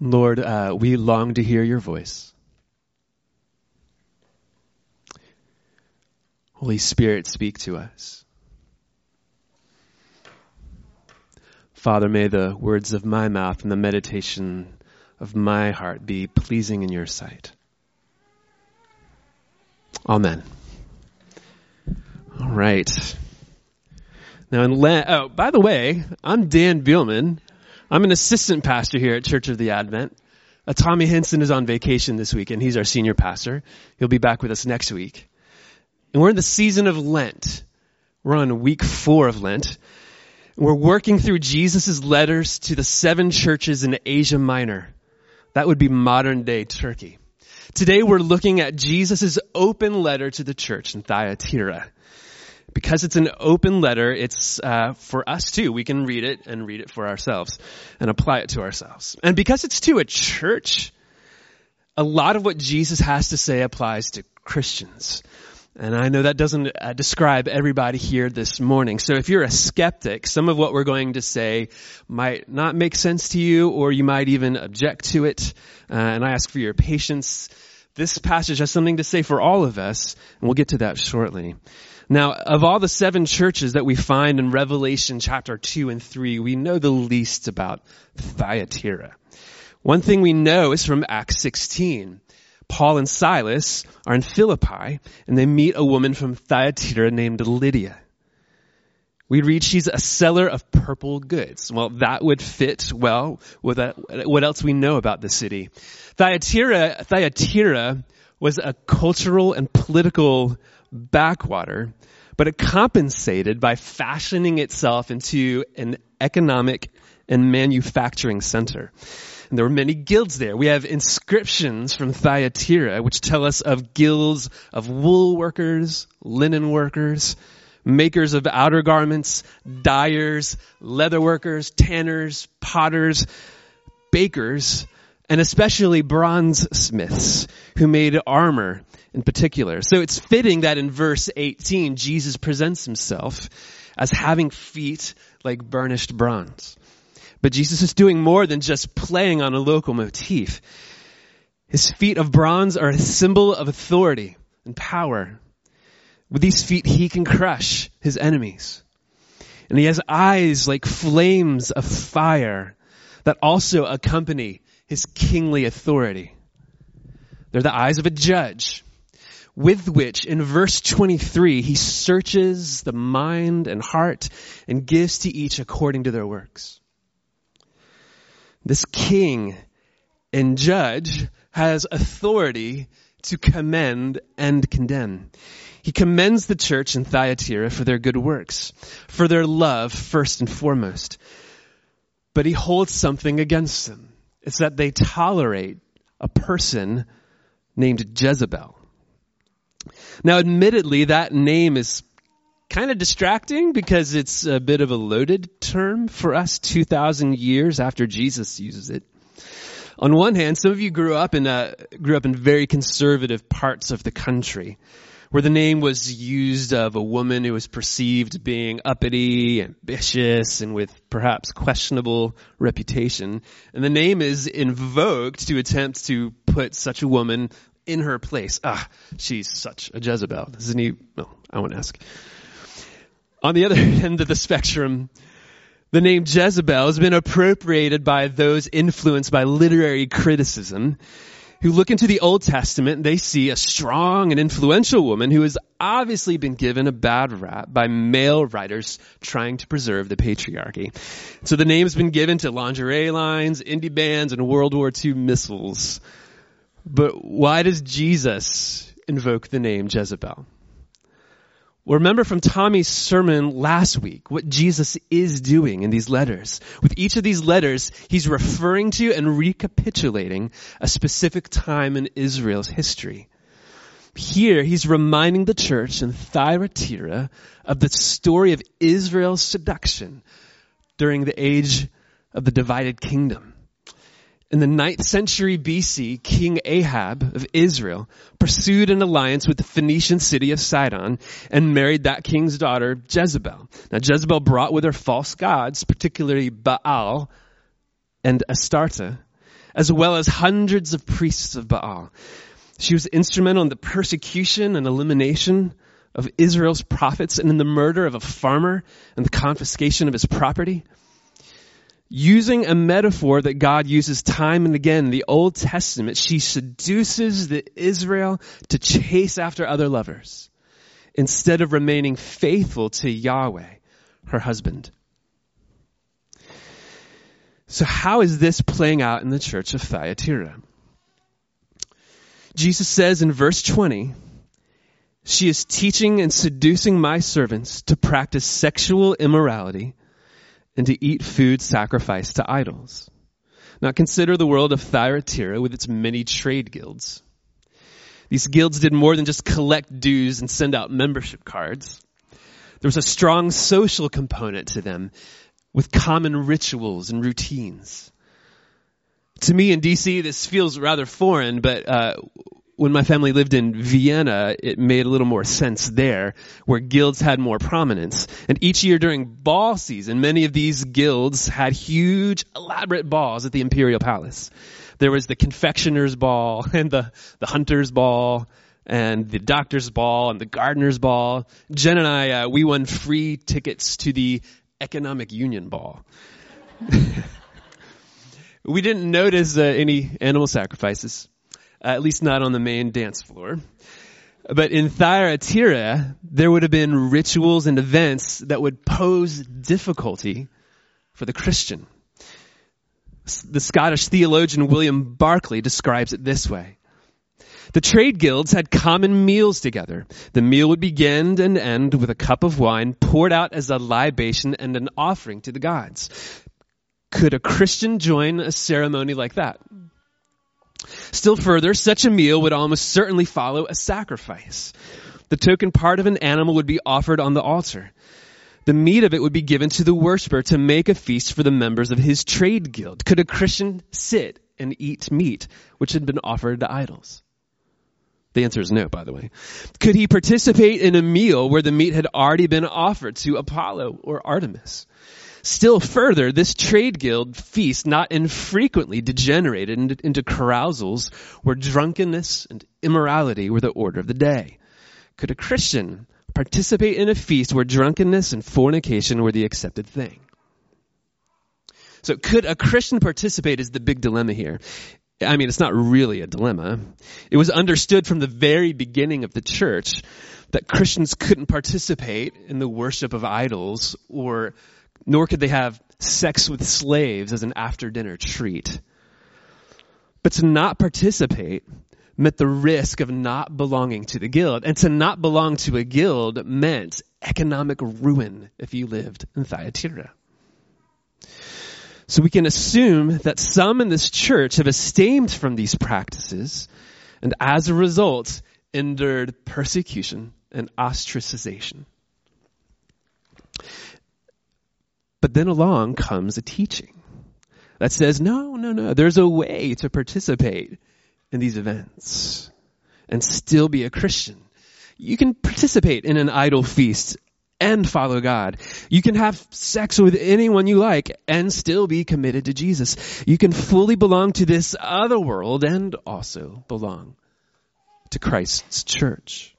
Lord, uh, we long to hear your voice. Holy Spirit, speak to us. Father, may the words of my mouth and the meditation of my heart be pleasing in your sight. Amen. All right. Now, in oh, by the way, I'm Dan Bielman. I'm an assistant pastor here at Church of the Advent. Uh, Tommy Hinson is on vacation this week, and he's our senior pastor. He'll be back with us next week. And we're in the season of Lent. We're on week four of Lent. We're working through Jesus' letters to the seven churches in Asia Minor. That would be modern day Turkey. Today we're looking at Jesus' open letter to the church in Thyatira. Because it's an open letter, it's uh, for us too. We can read it and read it for ourselves and apply it to ourselves. And because it's to a church, a lot of what Jesus has to say applies to Christians. And I know that doesn't uh, describe everybody here this morning. So if you're a skeptic, some of what we're going to say might not make sense to you, or you might even object to it. Uh, and I ask for your patience. This passage has something to say for all of us, and we'll get to that shortly. Now, of all the seven churches that we find in Revelation chapter 2 and 3, we know the least about Thyatira. One thing we know is from Acts 16. Paul and Silas are in Philippi and they meet a woman from Thyatira named Lydia. We read she's a seller of purple goods. Well, that would fit well with what else we know about the city. Thyatira, Thyatira was a cultural and political backwater, but it compensated by fashioning itself into an economic and manufacturing center. And there were many guilds there. We have inscriptions from Thyatira which tell us of guilds of wool workers, linen workers, makers of outer garments, dyers, leather workers, tanners, potters, bakers, and especially bronze smiths who made armor in particular. So it's fitting that in verse 18, Jesus presents himself as having feet like burnished bronze. But Jesus is doing more than just playing on a local motif. His feet of bronze are a symbol of authority and power. With these feet, he can crush his enemies. And he has eyes like flames of fire that also accompany his kingly authority. They're the eyes of a judge with which in verse 23 he searches the mind and heart and gives to each according to their works. This king and judge has authority to commend and condemn. He commends the church in Thyatira for their good works, for their love first and foremost. But he holds something against them. It's that they tolerate a person named Jezebel. Now, admittedly, that name is kind of distracting because it's a bit of a loaded term for us 2,000 years after Jesus uses it. On one hand, some of you grew up in uh, grew up in very conservative parts of the country, where the name was used of a woman who was perceived being uppity, ambitious, and with perhaps questionable reputation. And the name is invoked to attempt to put such a woman in her place. Ah, she's such a Jezebel. Doesn't he? No, I won't ask. On the other end of the spectrum, the name Jezebel has been appropriated by those influenced by literary criticism who look into the Old Testament and they see a strong and influential woman who has obviously been given a bad rap by male writers trying to preserve the patriarchy. So the name's been given to lingerie lines, indie bands, and World War II missiles. But why does Jesus invoke the name Jezebel? Well, remember from Tommy's sermon last week what Jesus is doing in these letters. With each of these letters, he's referring to and recapitulating a specific time in Israel's history. Here, he's reminding the church in Thyatira of the story of Israel's seduction during the age of the divided kingdom. In the ninth century BC, King Ahab of Israel pursued an alliance with the Phoenician city of Sidon and married that king's daughter, Jezebel. Now, Jezebel brought with her false gods, particularly Baal and Astarte. as well as hundreds of priests of Baal. She was instrumental in the persecution and elimination of Israel's prophets and in the murder of a farmer and the confiscation of his property. Using a metaphor that God uses time and again in the Old Testament, she seduces the Israel to chase after other lovers instead of remaining faithful to Yahweh, her husband. So how is this playing out in the church of Thyatira? Jesus says in verse 20, she is teaching and seducing my servants to practice sexual immorality and to eat food sacrificed to idols. Now consider the world of Thyatira with its many trade guilds. These guilds did more than just collect dues and send out membership cards. There was a strong social component to them with common rituals and routines. To me in DC, this feels rather foreign, but uh, when my family lived in Vienna, it made a little more sense there, where guilds had more prominence. And each year during ball season, many of these guilds had huge, elaborate balls at the Imperial Palace. There was the confectioner's ball, and the, the hunter's ball, and the doctor's ball, and the gardener's ball. Jen and I, uh, we won free tickets to the economic union ball. we didn't notice uh, any animal sacrifices, uh, at least not on the main dance floor. But in Thyatira, there would have been rituals and events that would pose difficulty for the Christian. The Scottish theologian William Barclay describes it this way. The trade guilds had common meals together. The meal would begin and end with a cup of wine poured out as a libation and an offering to the gods. Could a Christian join a ceremony like that? Still further, such a meal would almost certainly follow a sacrifice. The token part of an animal would be offered on the altar. The meat of it would be given to the worshiper to make a feast for the members of his trade guild. Could a Christian sit and eat meat which had been offered to idols? The answer is no, by the way. Could he participate in a meal where the meat had already been offered to Apollo or Artemis? Still further, this trade guild feast not infrequently degenerated into carousals where drunkenness and immorality were the order of the day. Could a Christian participate in a feast where drunkenness and fornication were the accepted thing? So could a Christian participate is the big dilemma here. I mean, it's not really a dilemma. It was understood from the very beginning of the church that Christians couldn't participate in the worship of idols or nor could they have sex with slaves as an after dinner treat. But to not participate meant the risk of not belonging to the guild. And to not belong to a guild meant economic ruin if you lived in Thyatira. So we can assume that some in this church have abstained from these practices and as a result endured persecution and ostracization. But then along comes a teaching that says, no, no, no, there's a way to participate in these events and still be a Christian. You can participate in an idol feast and follow God. You can have sex with anyone you like and still be committed to Jesus. You can fully belong to this other world and also belong to Christ's church.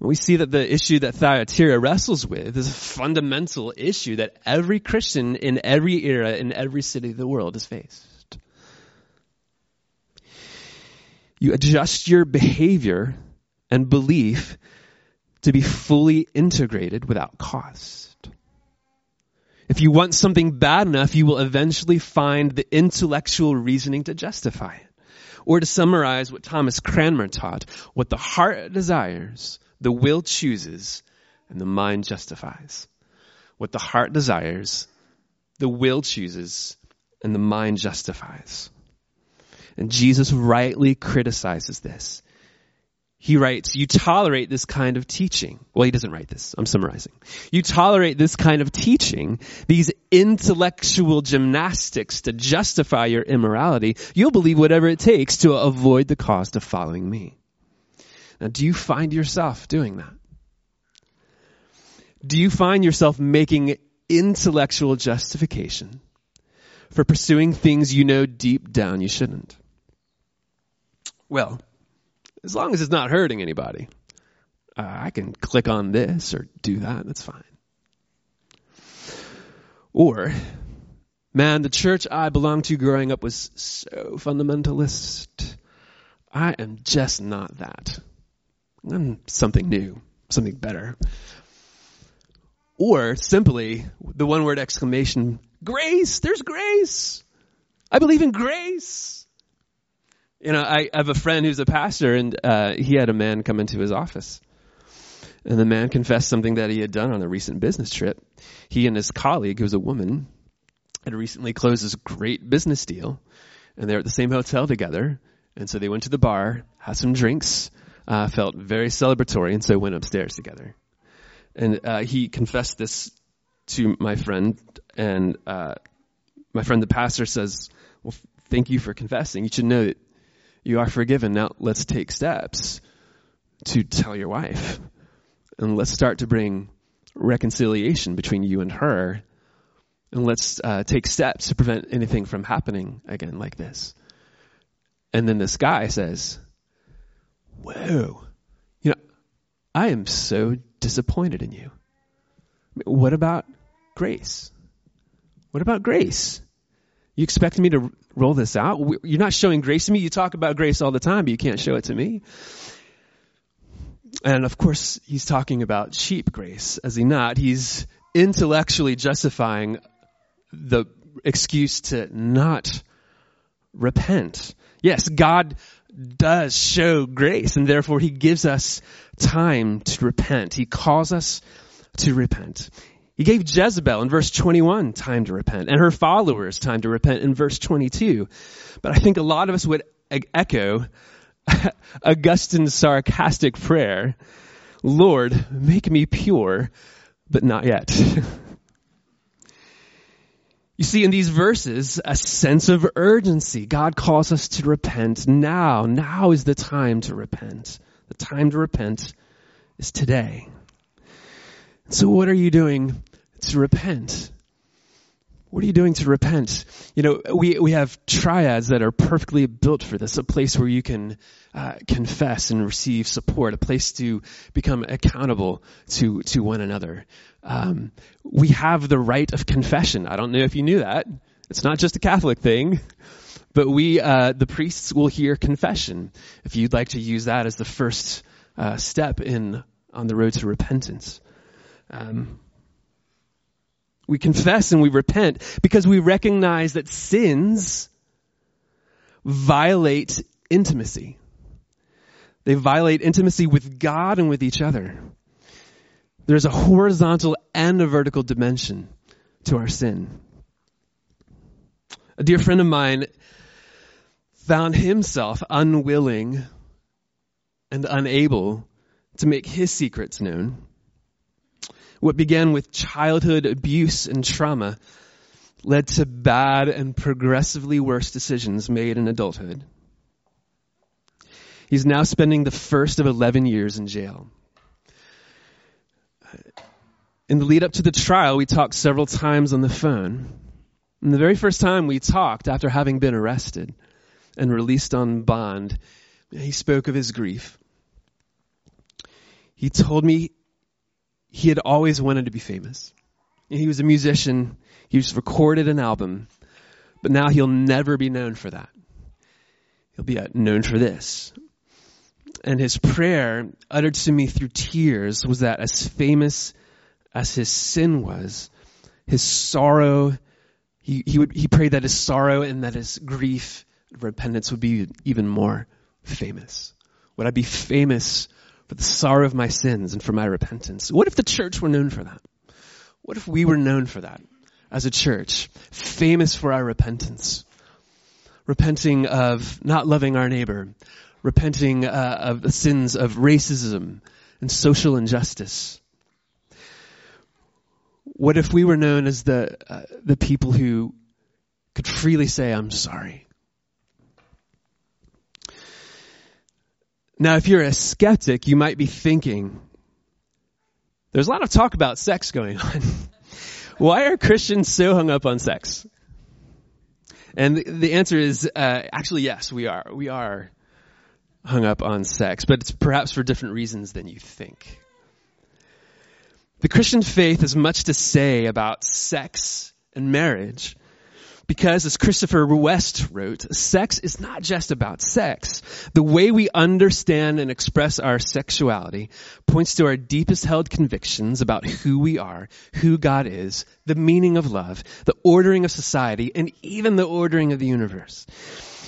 We see that the issue that Thyatira wrestles with is a fundamental issue that every Christian in every era, in every city of the world has faced. You adjust your behavior and belief to be fully integrated without cost. If you want something bad enough, you will eventually find the intellectual reasoning to justify it. Or to summarize what Thomas Cranmer taught, what the heart desires, the will chooses, and the mind justifies. What the heart desires, the will chooses, and the mind justifies. And Jesus rightly criticizes this he writes, you tolerate this kind of teaching. Well, he doesn't write this. I'm summarizing. You tolerate this kind of teaching, these intellectual gymnastics to justify your immorality. You'll believe whatever it takes to avoid the cost of following me. Now, do you find yourself doing that? Do you find yourself making intellectual justification for pursuing things you know deep down you shouldn't? Well, as long as it's not hurting anybody, uh, I can click on this or do that. That's fine. Or, man, the church I belonged to growing up was so fundamentalist. I am just not that. I'm something new, something better. Or simply the one word exclamation, grace, there's grace. I believe in grace. You know, I, have a friend who's a pastor and uh, he had a man come into his office. And the man confessed something that he had done on a recent business trip. He and his colleague, who was a woman, had recently closed this great business deal. And they're at the same hotel together. And so they went to the bar, had some drinks, uh, felt very celebratory, and so went upstairs together. And uh, he confessed this to my friend, and uh, my friend, the pastor, says, "Well, thank you for confessing. You should know that you are forgiven. Now let's take steps to tell your wife, and let's start to bring reconciliation between you and her, and let's uh, take steps to prevent anything from happening again like this." And then this guy says, Whoa, you know, I am so disappointed in you. What about grace? What about grace? You expect me to roll this out? You're not showing grace to me. You talk about grace all the time, but you can't show it to me. And of course, he's talking about cheap grace, is he not? He's intellectually justifying the excuse to not repent. Yes, God does show grace and therefore he gives us time to repent. He calls us to repent. He gave Jezebel in verse 21 time to repent and her followers time to repent in verse 22. But I think a lot of us would echo Augustine's sarcastic prayer, Lord, make me pure, but not yet. You see, in these verses, a sense of urgency. God calls us to repent now. Now is the time to repent. The time to repent is today. So what are you doing to repent? What are you doing to repent? You know, we, we have triads that are perfectly built for this, a place where you can uh, confess and receive support, a place to become accountable to, to one another. Um, we have the rite of confession. I don't know if you knew that. It's not just a Catholic thing, but we, uh, the priests will hear confession. If you'd like to use that as the first uh, step in on the road to repentance. Um, we confess and we repent because we recognize that sins violate intimacy. They violate intimacy with God and with each other. There's a horizontal and a vertical dimension to our sin. A dear friend of mine found himself unwilling and unable to make his secrets known. What began with childhood abuse and trauma led to bad and progressively worse decisions made in adulthood. He's now spending the first of 11 years in jail in the lead up to the trial, we talked several times on the phone. And the very first time we talked after having been arrested and released on bond, he spoke of his grief. He told me he had always wanted to be famous. He was a musician. He just recorded an album, but now he'll never be known for that. He'll be uh, known for this. And his prayer, uttered to me through tears, was that as famous as his sin was, his sorrow, he, he would, he prayed that his sorrow and that his grief, repentance would be even more famous. Would I be famous for the sorrow of my sins and for my repentance? What if the church were known for that? What if we were known for that as a church? Famous for our repentance. Repenting of not loving our neighbor. Repenting uh, of the sins of racism and social injustice. What if we were known as the, uh, the people who could freely say, I'm sorry? Now, if you're a skeptic, you might be thinking, there's a lot of talk about sex going on. Why are Christians so hung up on sex? And the, answer is uh, actually yes, we are. We are hung up on sex, but it's perhaps for different reasons than you think. The Christian faith has much to say about sex and marriage. Because, as Christopher West wrote, sex is not just about sex. The way we understand and express our sexuality points to our deepest held convictions about who we are, who God is, the meaning of love, the ordering of society, and even the ordering of the universe.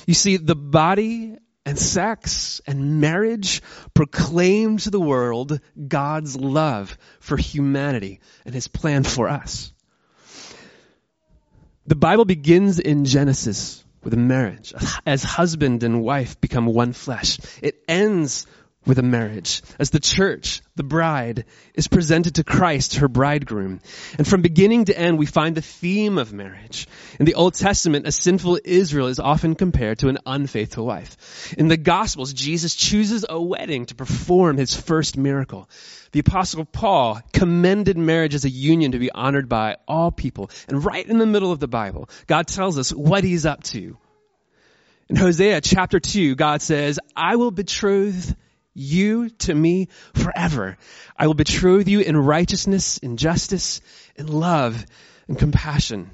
You see, the body and sex and marriage proclaim to the world God's love for humanity and his plan for us. The Bible begins in Genesis with a marriage, as husband and wife become one flesh. It ends with a marriage, as the church, the bride, is presented to Christ, her bridegroom. And from beginning to end, we find the theme of marriage. In the Old Testament, a sinful Israel is often compared to an unfaithful wife. In the Gospels, Jesus chooses a wedding to perform his first miracle. The apostle Paul commended marriage as a union to be honored by all people. And right in the middle of the Bible, God tells us what he's up to. In Hosea chapter 2, God says, I will betroth you to me forever. I will betroth you in righteousness, in justice, in love, and compassion.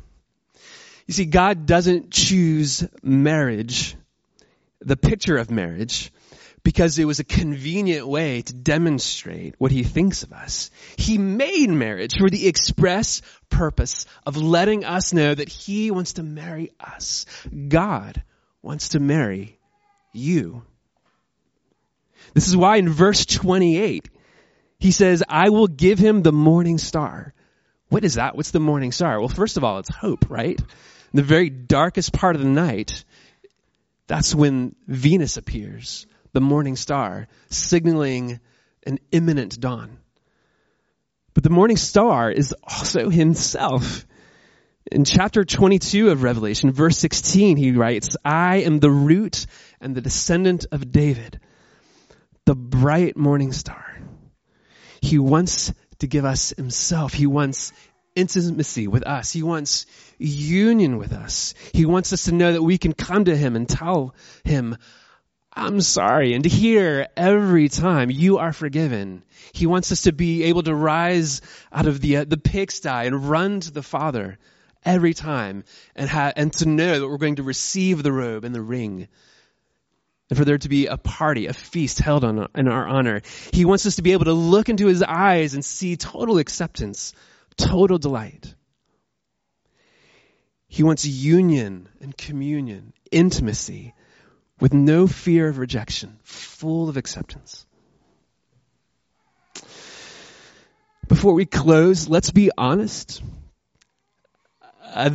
You see, God doesn't choose marriage, the picture of marriage, because it was a convenient way to demonstrate what he thinks of us. He made marriage for the express purpose of letting us know that he wants to marry us. God wants to marry you. This is why in verse 28, he says, I will give him the morning star. What is that? What's the morning star? Well, first of all, it's hope, right? In the very darkest part of the night, that's when Venus appears the morning star, signaling an imminent dawn. But the morning star is also himself. In chapter 22 of Revelation, verse 16, he writes, I am the root and the descendant of David, the bright morning star. He wants to give us himself. He wants intimacy with us. He wants union with us. He wants us to know that we can come to him and tell him, I'm sorry. And to hear every time you are forgiven. He wants us to be able to rise out of the, uh, the pigsty and run to the Father every time and ha- and to know that we're going to receive the robe and the ring. And for there to be a party, a feast held on, in our honor. He wants us to be able to look into his eyes and see total acceptance, total delight. He wants union and communion, intimacy, with no fear of rejection, full of acceptance. Before we close, let's be honest. Uh,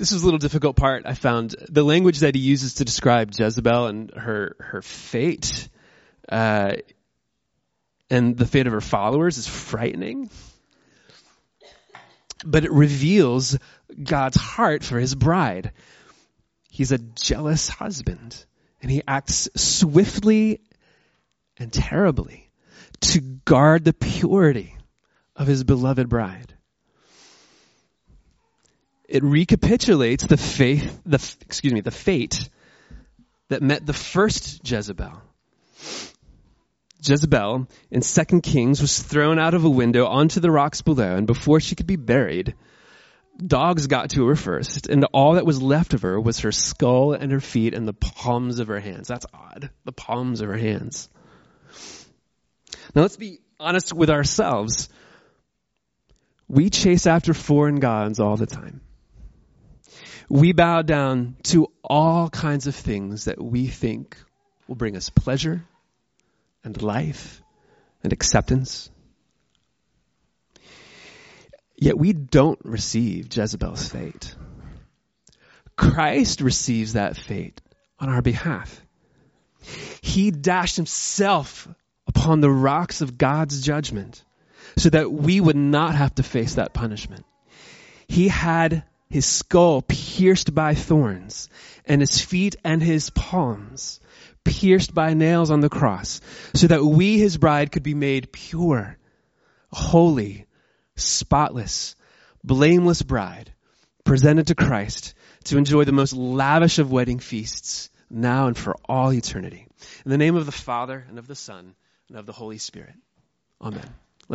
this is a little difficult part. I found the language that he uses to describe Jezebel and her her fate, uh, and the fate of her followers is frightening. But it reveals God's heart for His bride. He's a jealous husband and he acts swiftly and terribly to guard the purity of his beloved bride. It recapitulates the faith, the, excuse me, the fate that met the first Jezebel. Jezebel in 2 Kings was thrown out of a window onto the rocks below, and before she could be buried, dogs got to her first, and all that was left of her was her skull and her feet and the palms of her hands. That's odd. The palms of her hands. Now let's be honest with ourselves. We chase after foreign gods all the time. We bow down to all kinds of things that we think will bring us pleasure and life and acceptance. Yet we don't receive Jezebel's fate. Christ receives that fate on our behalf. He dashed himself upon the rocks of God's judgment so that we would not have to face that punishment. He had his skull pierced by thorns and his feet and his palms pierced by nails on the cross so that we, his bride, could be made pure, holy, spotless, blameless bride presented to Christ to enjoy the most lavish of wedding feasts now and for all eternity. In the name of the Father and of the Son and of the Holy Spirit. Amen.